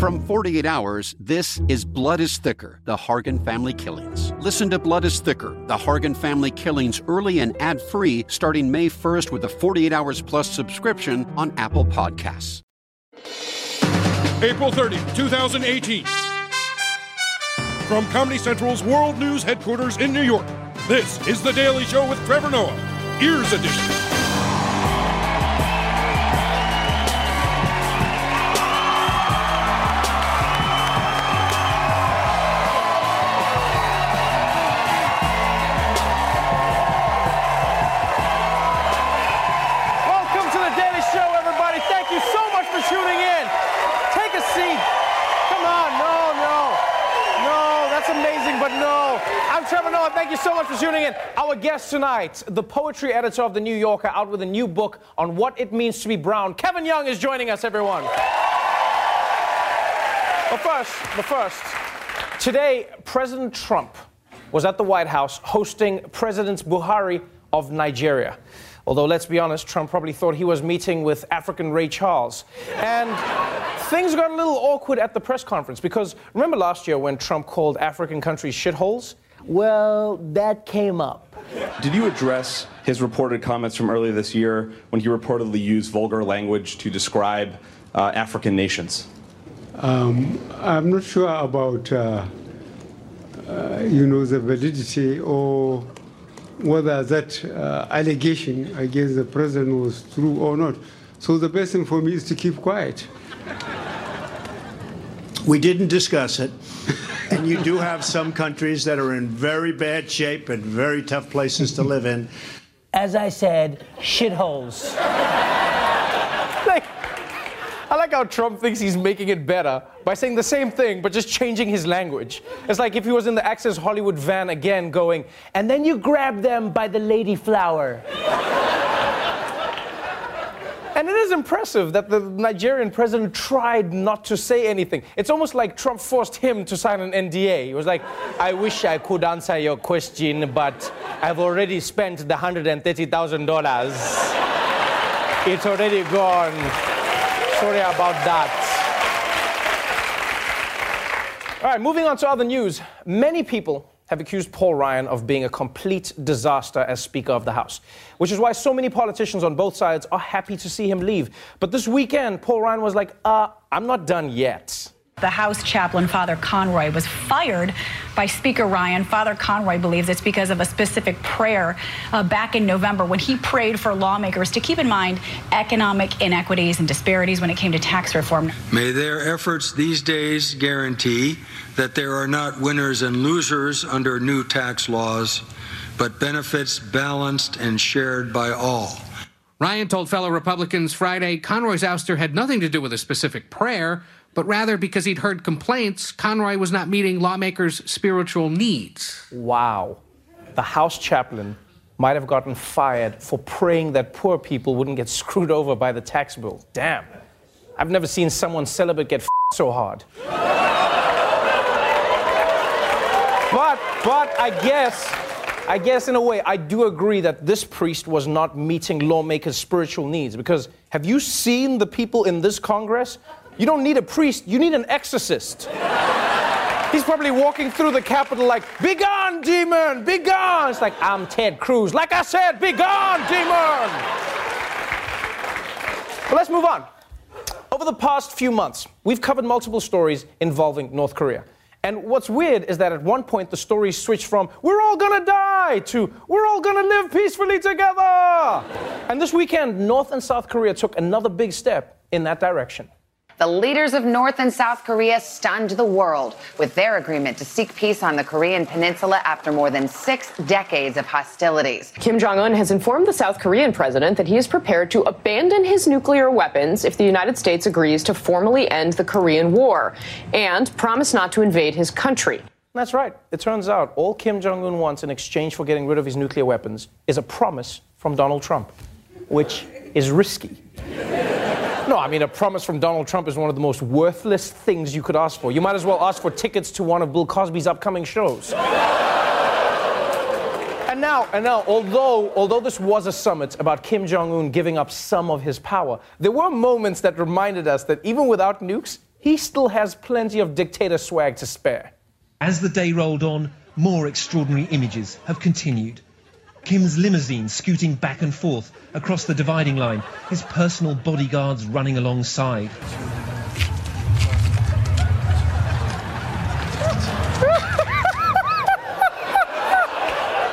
From 48 Hours, this is Blood is Thicker The Hargan Family Killings. Listen to Blood is Thicker The Hargan Family Killings early and ad free starting May 1st with a 48 Hours Plus subscription on Apple Podcasts. April 30, 2018. From Comedy Central's World News headquarters in New York, this is The Daily Show with Trevor Noah, Ears Edition. Our guest tonight, the poetry editor of The New Yorker, out with a new book on what it means to be brown. Kevin Young is joining us, everyone. But first, but first, today, President Trump was at the White House hosting President Buhari of Nigeria. Although, let's be honest, Trump probably thought he was meeting with African Ray Charles. And things got a little awkward at the press conference because remember last year when Trump called African countries shitholes? Well, that came up. Did you address his reported comments from earlier this year when he reportedly used vulgar language to describe uh, African nations? Um, I'm not sure about, uh, uh, you know, the validity or whether that uh, allegation against the president was true or not. So the best thing for me is to keep quiet. We didn't discuss it. And you do have some countries that are in very bad shape and very tough places to live in. As I said, shitholes. like, I like how Trump thinks he's making it better by saying the same thing but just changing his language. It's like if he was in the Access Hollywood van again going, and then you grab them by the lady flower. And it is impressive that the Nigerian president tried not to say anything. It's almost like Trump forced him to sign an NDA. He was like, I wish I could answer your question, but I've already spent the $130,000. It's already gone. Sorry about that. All right, moving on to other news. Many people have accused Paul Ryan of being a complete disaster as Speaker of the House, which is why so many politicians on both sides are happy to see him leave. But this weekend, Paul Ryan was like, uh, I'm not done yet. The House chaplain, Father Conroy, was fired by Speaker Ryan. Father Conroy believes it's because of a specific prayer uh, back in November when he prayed for lawmakers to keep in mind economic inequities and disparities when it came to tax reform. May their efforts these days guarantee that there are not winners and losers under new tax laws, but benefits balanced and shared by all. Ryan told fellow Republicans Friday Conroy's ouster had nothing to do with a specific prayer, but rather because he'd heard complaints Conroy was not meeting lawmakers' spiritual needs. Wow. The House chaplain might have gotten fired for praying that poor people wouldn't get screwed over by the tax bill. Damn. I've never seen someone celibate get so hard. But, but I guess, I guess in a way, I do agree that this priest was not meeting lawmakers' spiritual needs. Because have you seen the people in this Congress? You don't need a priest, you need an exorcist. He's probably walking through the Capitol like, Be gone, demon! Be gone! It's like, I'm Ted Cruz. Like I said, be gone, demon! But let's move on. Over the past few months, we've covered multiple stories involving North Korea. And what's weird is that at one point the story switched from we're all gonna die to we're all gonna live peacefully together. And this weekend, North and South Korea took another big step in that direction. The leaders of North and South Korea stunned the world with their agreement to seek peace on the Korean peninsula after more than six decades of hostilities. Kim Jong un has informed the South Korean president that he is prepared to abandon his nuclear weapons if the United States agrees to formally end the Korean War and promise not to invade his country. That's right. It turns out all Kim Jong un wants in exchange for getting rid of his nuclear weapons is a promise from Donald Trump, which is risky. No, I mean, a promise from Donald Trump is one of the most worthless things you could ask for. You might as well ask for tickets to one of Bill Cosby's upcoming shows. and now, and now, although, although this was a summit about Kim Jong un giving up some of his power, there were moments that reminded us that even without nukes, he still has plenty of dictator swag to spare. As the day rolled on, more extraordinary images have continued. Kim's limousine scooting back and forth across the dividing line, his personal bodyguards running alongside.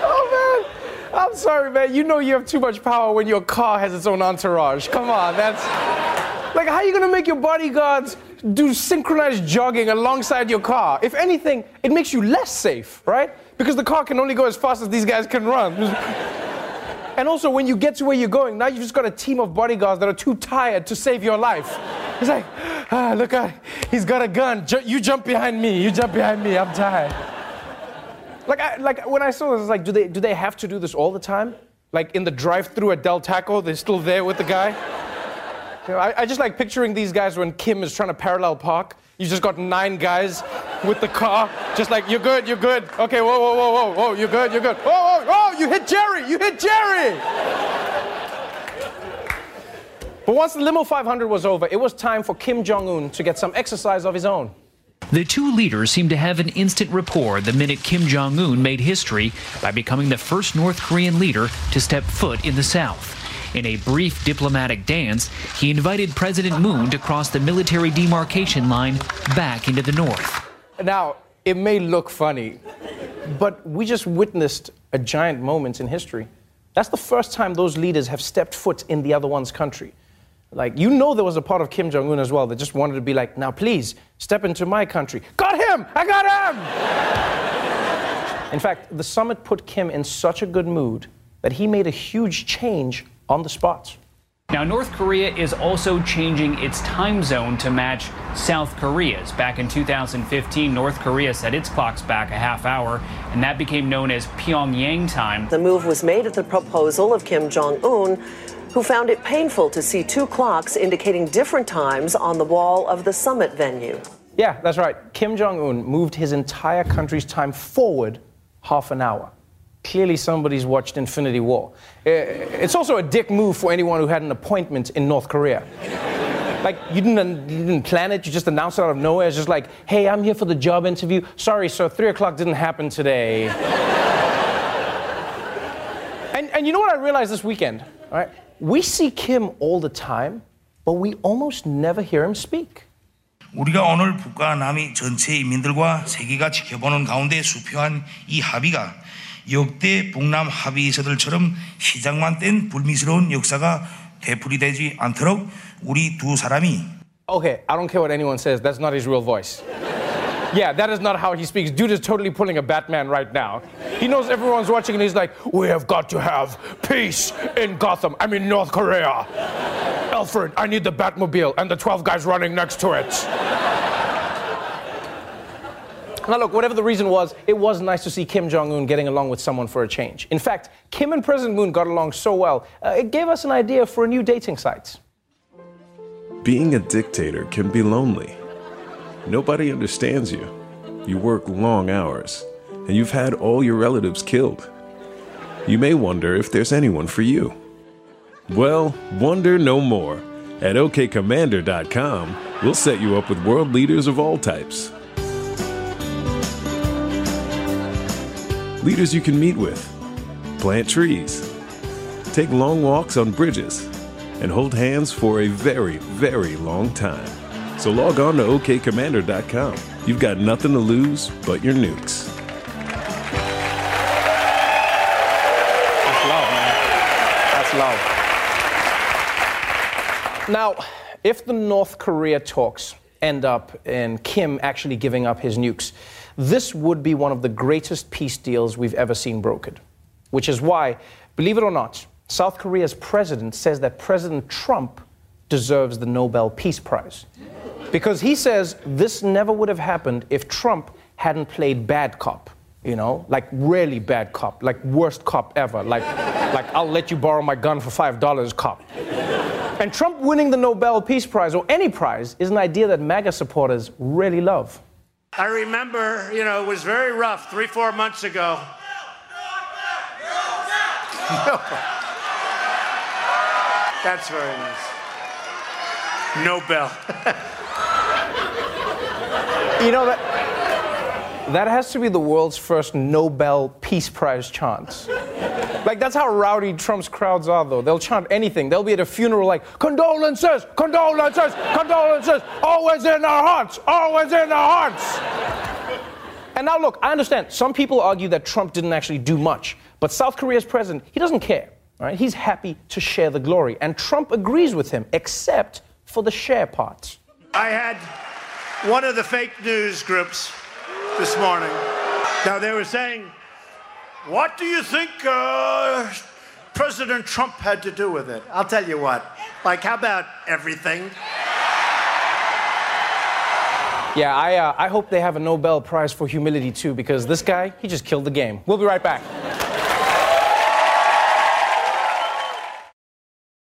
oh man, I'm sorry, man. You know you have too much power when your car has its own entourage. Come on, that's like how are you gonna make your bodyguards do synchronized jogging alongside your car? If anything, it makes you less safe, right? Because the car can only go as fast as these guys can run. and also, when you get to where you're going, now you've just got a team of bodyguards that are too tired to save your life. It's like, ah, look at, he's got a gun. You jump behind me. You jump behind me. I'm tired. Like, I, like when I saw this, it's like, do they, do they have to do this all the time? Like in the drive-through at Del Taco, they're still there with the guy. You know, I, I just like picturing these guys when Kim is trying to parallel park you just got nine guys with the car, just like, you're good, you're good. Okay, whoa, whoa, whoa, whoa, whoa, you're good, you're good. Whoa, whoa, whoa, you hit Jerry, you hit Jerry. But once the Limo 500 was over, it was time for Kim Jong un to get some exercise of his own. The two leaders seemed to have an instant rapport the minute Kim Jong un made history by becoming the first North Korean leader to step foot in the South. In a brief diplomatic dance, he invited President Moon to cross the military demarcation line back into the north. Now, it may look funny, but we just witnessed a giant moment in history. That's the first time those leaders have stepped foot in the other one's country. Like, you know, there was a part of Kim Jong un as well that just wanted to be like, now please, step into my country. Got him! I got him! in fact, the summit put Kim in such a good mood that he made a huge change on the spot. Now, North Korea is also changing its time zone to match South Korea's. Back in 2015, North Korea set its clocks back a half hour, and that became known as Pyongyang time. The move was made at the proposal of Kim Jong un, who found it painful to see two clocks indicating different times on the wall of the summit venue. Yeah, that's right. Kim Jong un moved his entire country's time forward half an hour clearly somebody's watched Infinity War. Uh, it's also a dick move for anyone who had an appointment in North Korea. like, you didn't, you didn't plan it, you just announced it out of nowhere. It's just like, hey, I'm here for the job interview. Sorry, sir, 3 o'clock didn't happen today. and, and you know what I realized this weekend? All right? We see Kim all the time, but we almost never hear him speak. 우리가 오늘 북과 남이 전체 인민들과 세계가 지켜보는 가운데 수표한 이 합의가 역대 북남 합의서들처럼 시작만 뗀 불미스러운 역사가 되풀이되지 않도록 우리 두 사람이 Okay, I don't care what anyone says. That's not his real voice. Yeah, that is not how he speaks. Dude is totally pulling a Batman right now. He knows everyone's watching and he's like, We have got to have peace in Gotham. I mean, North Korea. Alfred, I need the Batmobile and the 12 guys running next to it. Now, look, whatever the reason was, it was nice to see Kim Jong un getting along with someone for a change. In fact, Kim and President Moon got along so well, uh, it gave us an idea for a new dating site. Being a dictator can be lonely. Nobody understands you. You work long hours, and you've had all your relatives killed. You may wonder if there's anyone for you. Well, wonder no more. At OKCommander.com, we'll set you up with world leaders of all types leaders you can meet with, plant trees, take long walks on bridges, and hold hands for a very, very long time. So log on to okcommander.com. You've got nothing to lose but your nukes. That's love, man. That's love. Now, if the North Korea talks end up in Kim actually giving up his nukes, this would be one of the greatest peace deals we've ever seen brokered. Which is why, believe it or not, South Korea's president says that President Trump deserves the Nobel Peace Prize. Because he says this never would have happened if Trump hadn't played bad cop. You know, like really bad cop, like worst cop ever, like, like I'll let you borrow my gun for five dollars cop. And Trump winning the Nobel Peace Prize or any prize is an idea that MAGA supporters really love. I remember, you know, it was very rough three, four months ago. That's very nice. Nobel. You know that that has to be the world's first Nobel Peace Prize chant. Like that's how rowdy Trump's crowds are, though. They'll chant anything. They'll be at a funeral like condolences, condolences, condolences. Always in our hearts, always in our hearts. And now look, I understand. Some people argue that Trump didn't actually do much, but South Korea's president, he doesn't care. Right? He's happy to share the glory, and Trump agrees with him, except for the share part. I had one of the fake news groups this morning. Now they were saying, "What do you think uh, President Trump had to do with it?" I'll tell you what. Like, how about everything? Yeah, I, uh, I hope they have a Nobel Prize for humility too, because this guy, he just killed the game. We'll be right back.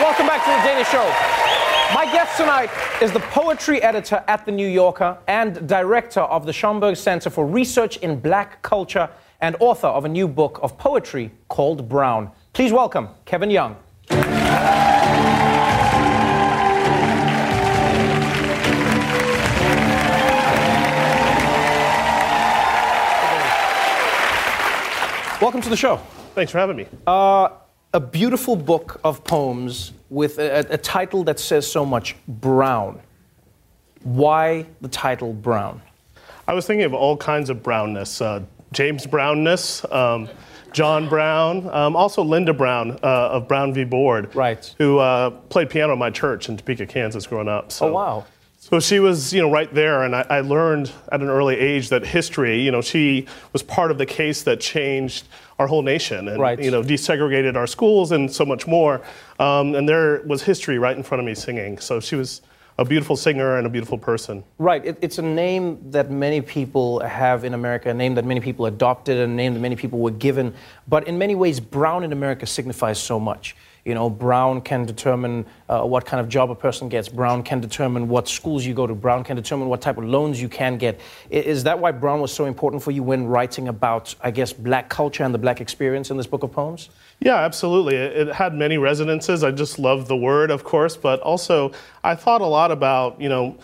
Welcome back to the Daily Show. My guest tonight is the poetry editor at The New Yorker and director of the Schomburg Center for Research in Black Culture and author of a new book of poetry called Brown. Please welcome Kevin Young. Welcome to the show. Thanks for having me. Uh, a beautiful book of poems with a, a title that says so much Brown. Why the title Brown? I was thinking of all kinds of brownness uh, James Brownness, um, John Brown, um, also Linda Brown uh, of Brown v. Board, right. who uh, played piano in my church in Topeka, Kansas, growing up. So. Oh, wow. So she was, you know, right there, and I, I learned at an early age that history, you know, she was part of the case that changed our whole nation, and Right. you know, desegregated our schools and so much more. Um, and there was history right in front of me singing. So she was a beautiful singer and a beautiful person. Right. It, it's a name that many people have in America, a name that many people adopted, a name that many people were given. But in many ways, brown in America signifies so much. You know, brown can determine uh, what kind of job a person gets. Brown can determine what schools you go to. Brown can determine what type of loans you can get. Is that why brown was so important for you when writing about, I guess, black culture and the black experience in this book of poems? Yeah, absolutely. It, it had many resonances. I just love the word, of course, but also I thought a lot about, you know,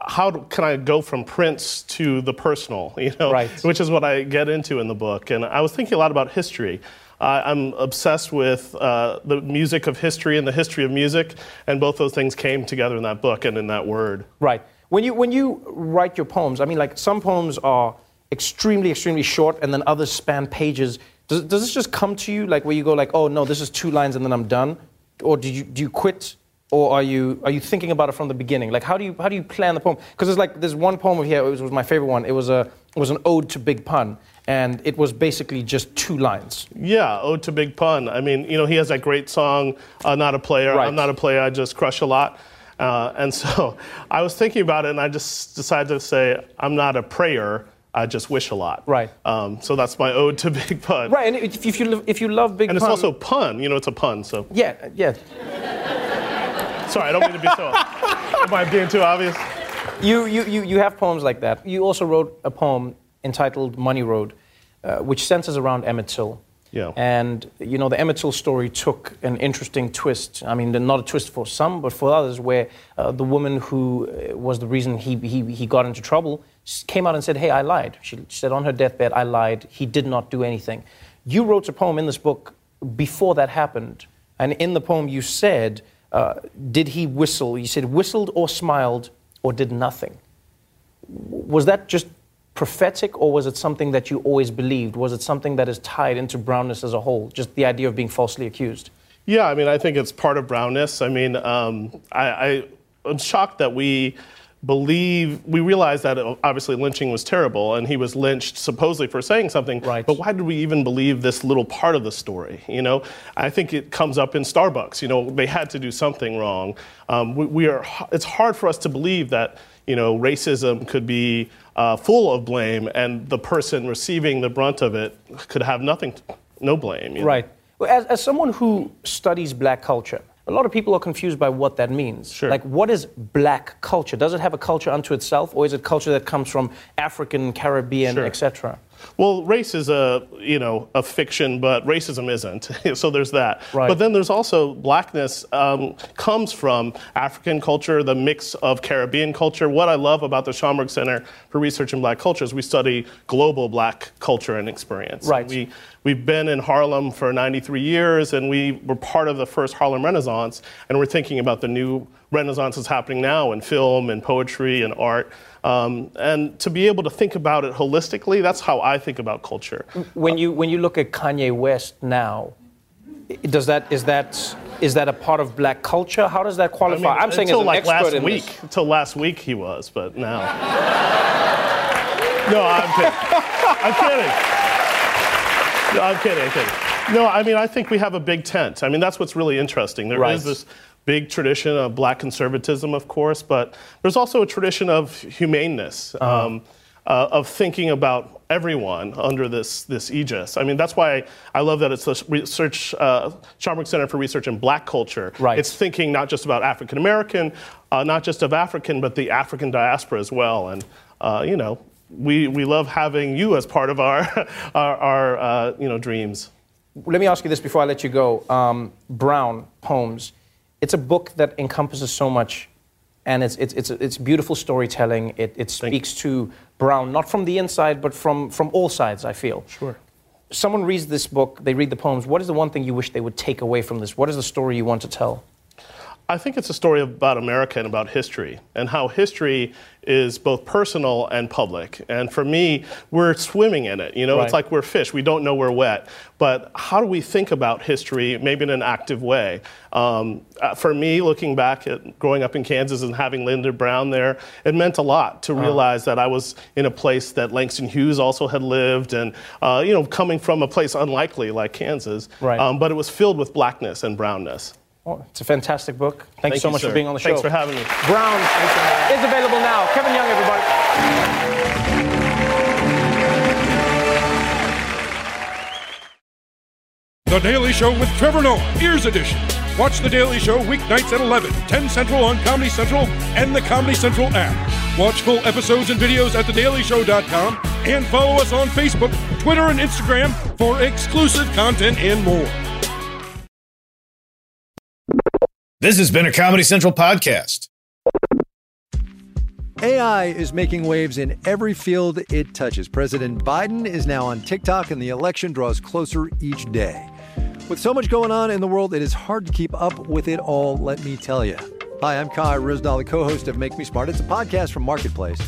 how do- can I go from Prince to the personal, you know, Right. which is what I get into in the book. And I was thinking a lot about history. Uh, I'm obsessed with uh, the music of history and the history of music, and both those things came together in that book and in that word. Right. When you when you write your poems, I mean, like some poems are extremely, extremely short, and then others span pages. Does, does this just come to you, like where you go, like, oh no, this is two lines, and then I'm done, or do you do you quit, or are you are you thinking about it from the beginning? Like, how do you how do you plan the poem? Because there's like there's one poem here, it was, was my favorite one. It was a it was an ode to Big Pun, and it was basically just two lines. Yeah, Ode to Big Pun. I mean, you know, he has that great song, uh, Not a Player. Right. I'm not a player, I just crush a lot. Uh, and so I was thinking about it and I just decided to say, I'm not a prayer, I just wish a lot. Right. Um, so that's my Ode to Big Pun. Right, and if, if you if you love Big pun. And it's also pun, you know, it's a pun, so. yeah, yeah. Sorry, I don't mean to be so. Am I being too obvious? You, you, you, you have poems like that. You also wrote a poem entitled Money Road, uh, which centers around Emmett Till. Yeah. And, you know, the Emmett Till story took an interesting twist. I mean, not a twist for some, but for others, where uh, the woman who uh, was the reason he, he, he got into trouble came out and said, Hey, I lied. She, she said on her deathbed, I lied. He did not do anything. You wrote a poem in this book before that happened. And in the poem, you said, uh, Did he whistle? You said, whistled or smiled or did nothing. Was that just prophetic, or was it something that you always believed? Was it something that is tied into brownness as a whole, just the idea of being falsely accused? Yeah, I mean, I think it's part of brownness. I mean, um, I, I, I'm shocked that we believe we realize that uh, obviously lynching was terrible and he was lynched supposedly for saying something right. but why did we even believe this little part of the story you know i think it comes up in starbucks you know they had to do something wrong um, we, we, are it's hard for us to believe that you know racism could be uh, full of blame, and the person receiving the brunt of it could have nothing, no blame. You know? Right. Well, as, as someone who studies black culture, a lot of people are confused by what that means. Sure. Like, what is black culture? Does it have a culture unto itself, or is it culture that comes from African, Caribbean, Sure. etc.? Well, race is a you know a fiction, but racism isn't. so there's that. Right. But then there's also blackness um, comes from African culture, the mix of Caribbean culture. What I love about the Schomburg Center for Research in Black Cultures, we study global black culture and experience. Right. We we've been in Harlem for 93 years, and we were part of the first Harlem Renaissance, and we're thinking about the new Renaissance that's happening now in film and poetry and art. Um, and to be able to think about it holistically, that's how I think about culture. When you when you look at Kanye West now, does that is that is that a part of black culture? How does that qualify? I mean, am saying as until an like last week. this. Until last week he was, but now. no, I'm kidding. I'm kidding. No, I'm kidding. I'm kidding. No, I mean I think we have a big tent. I mean that's what's really interesting. There is Right. this big tradition of black conservatism, of course, but there's also a tradition of humaneness. Uh-huh. Um, uh, of thinking about everyone under this, this aegis. I mean, that's why I love that it's the research, uh, Center for Research in Black Culture. Right. It's thinking not just about African American, uh, not just of African, but the African diaspora as well. And, uh, you know, we, we love having you as part of our, our, our uh, you know, dreams. Let me ask you this before I let you go. Um, Brown poems. It's a book that encompasses so much, and it's it's it's, it's beautiful storytelling. It, it speaks to Brown not from the inside, but from from all sides. I feel. Sure. Someone reads this book, they read the poems. What is the one thing you wish they would take away from this? What is the story you want to tell? I think it's a story about America and about history, and how history is both personal and public. And for me, we're swimming in it. You know, it's like we're fish. We don't know we're wet. But how do we think about history, maybe in an active way? Um, uh, for me, looking back at growing up in Kansas and having Linda Brown there, it meant a lot to Uh-huh. realize that I was in a place that Langston Hughes also had lived, and uh, you know, coming from a place unlikely like Kansas. Right. Um, but it was filled with blackness and brownness. Oh, it's a fantastic book. Thank, you Thank so you, much sir. for being on the show. Thanks for having me. Brown is available now. Kevin Young, everybody. The Daily Show with Trevor Noah, Ears Edition. Watch The Daily Show weeknights at 11, 10 Central on Comedy Central and the Comedy Central app. Watch full episodes and videos at thedailyshow.com and follow us on Facebook, Twitter, and Instagram for exclusive content and more. This has been a Comedy Central podcast. AI is making waves in every field it touches. President Biden is now on TikTok, and the election draws closer each day. With so much going on in the world, it is hard to keep up with it all, let me tell you. Hi, I'm Kai Ryssdal, the co host of Make Me Smart. It's a podcast from Marketplace.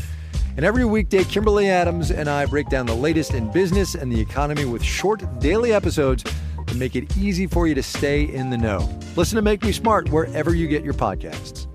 And every weekday, Kimberly Adams and I break down the latest in business and the economy with short daily episodes to make it easy for you to stay in the know. Listen to Make Me Smart wherever you get your podcasts.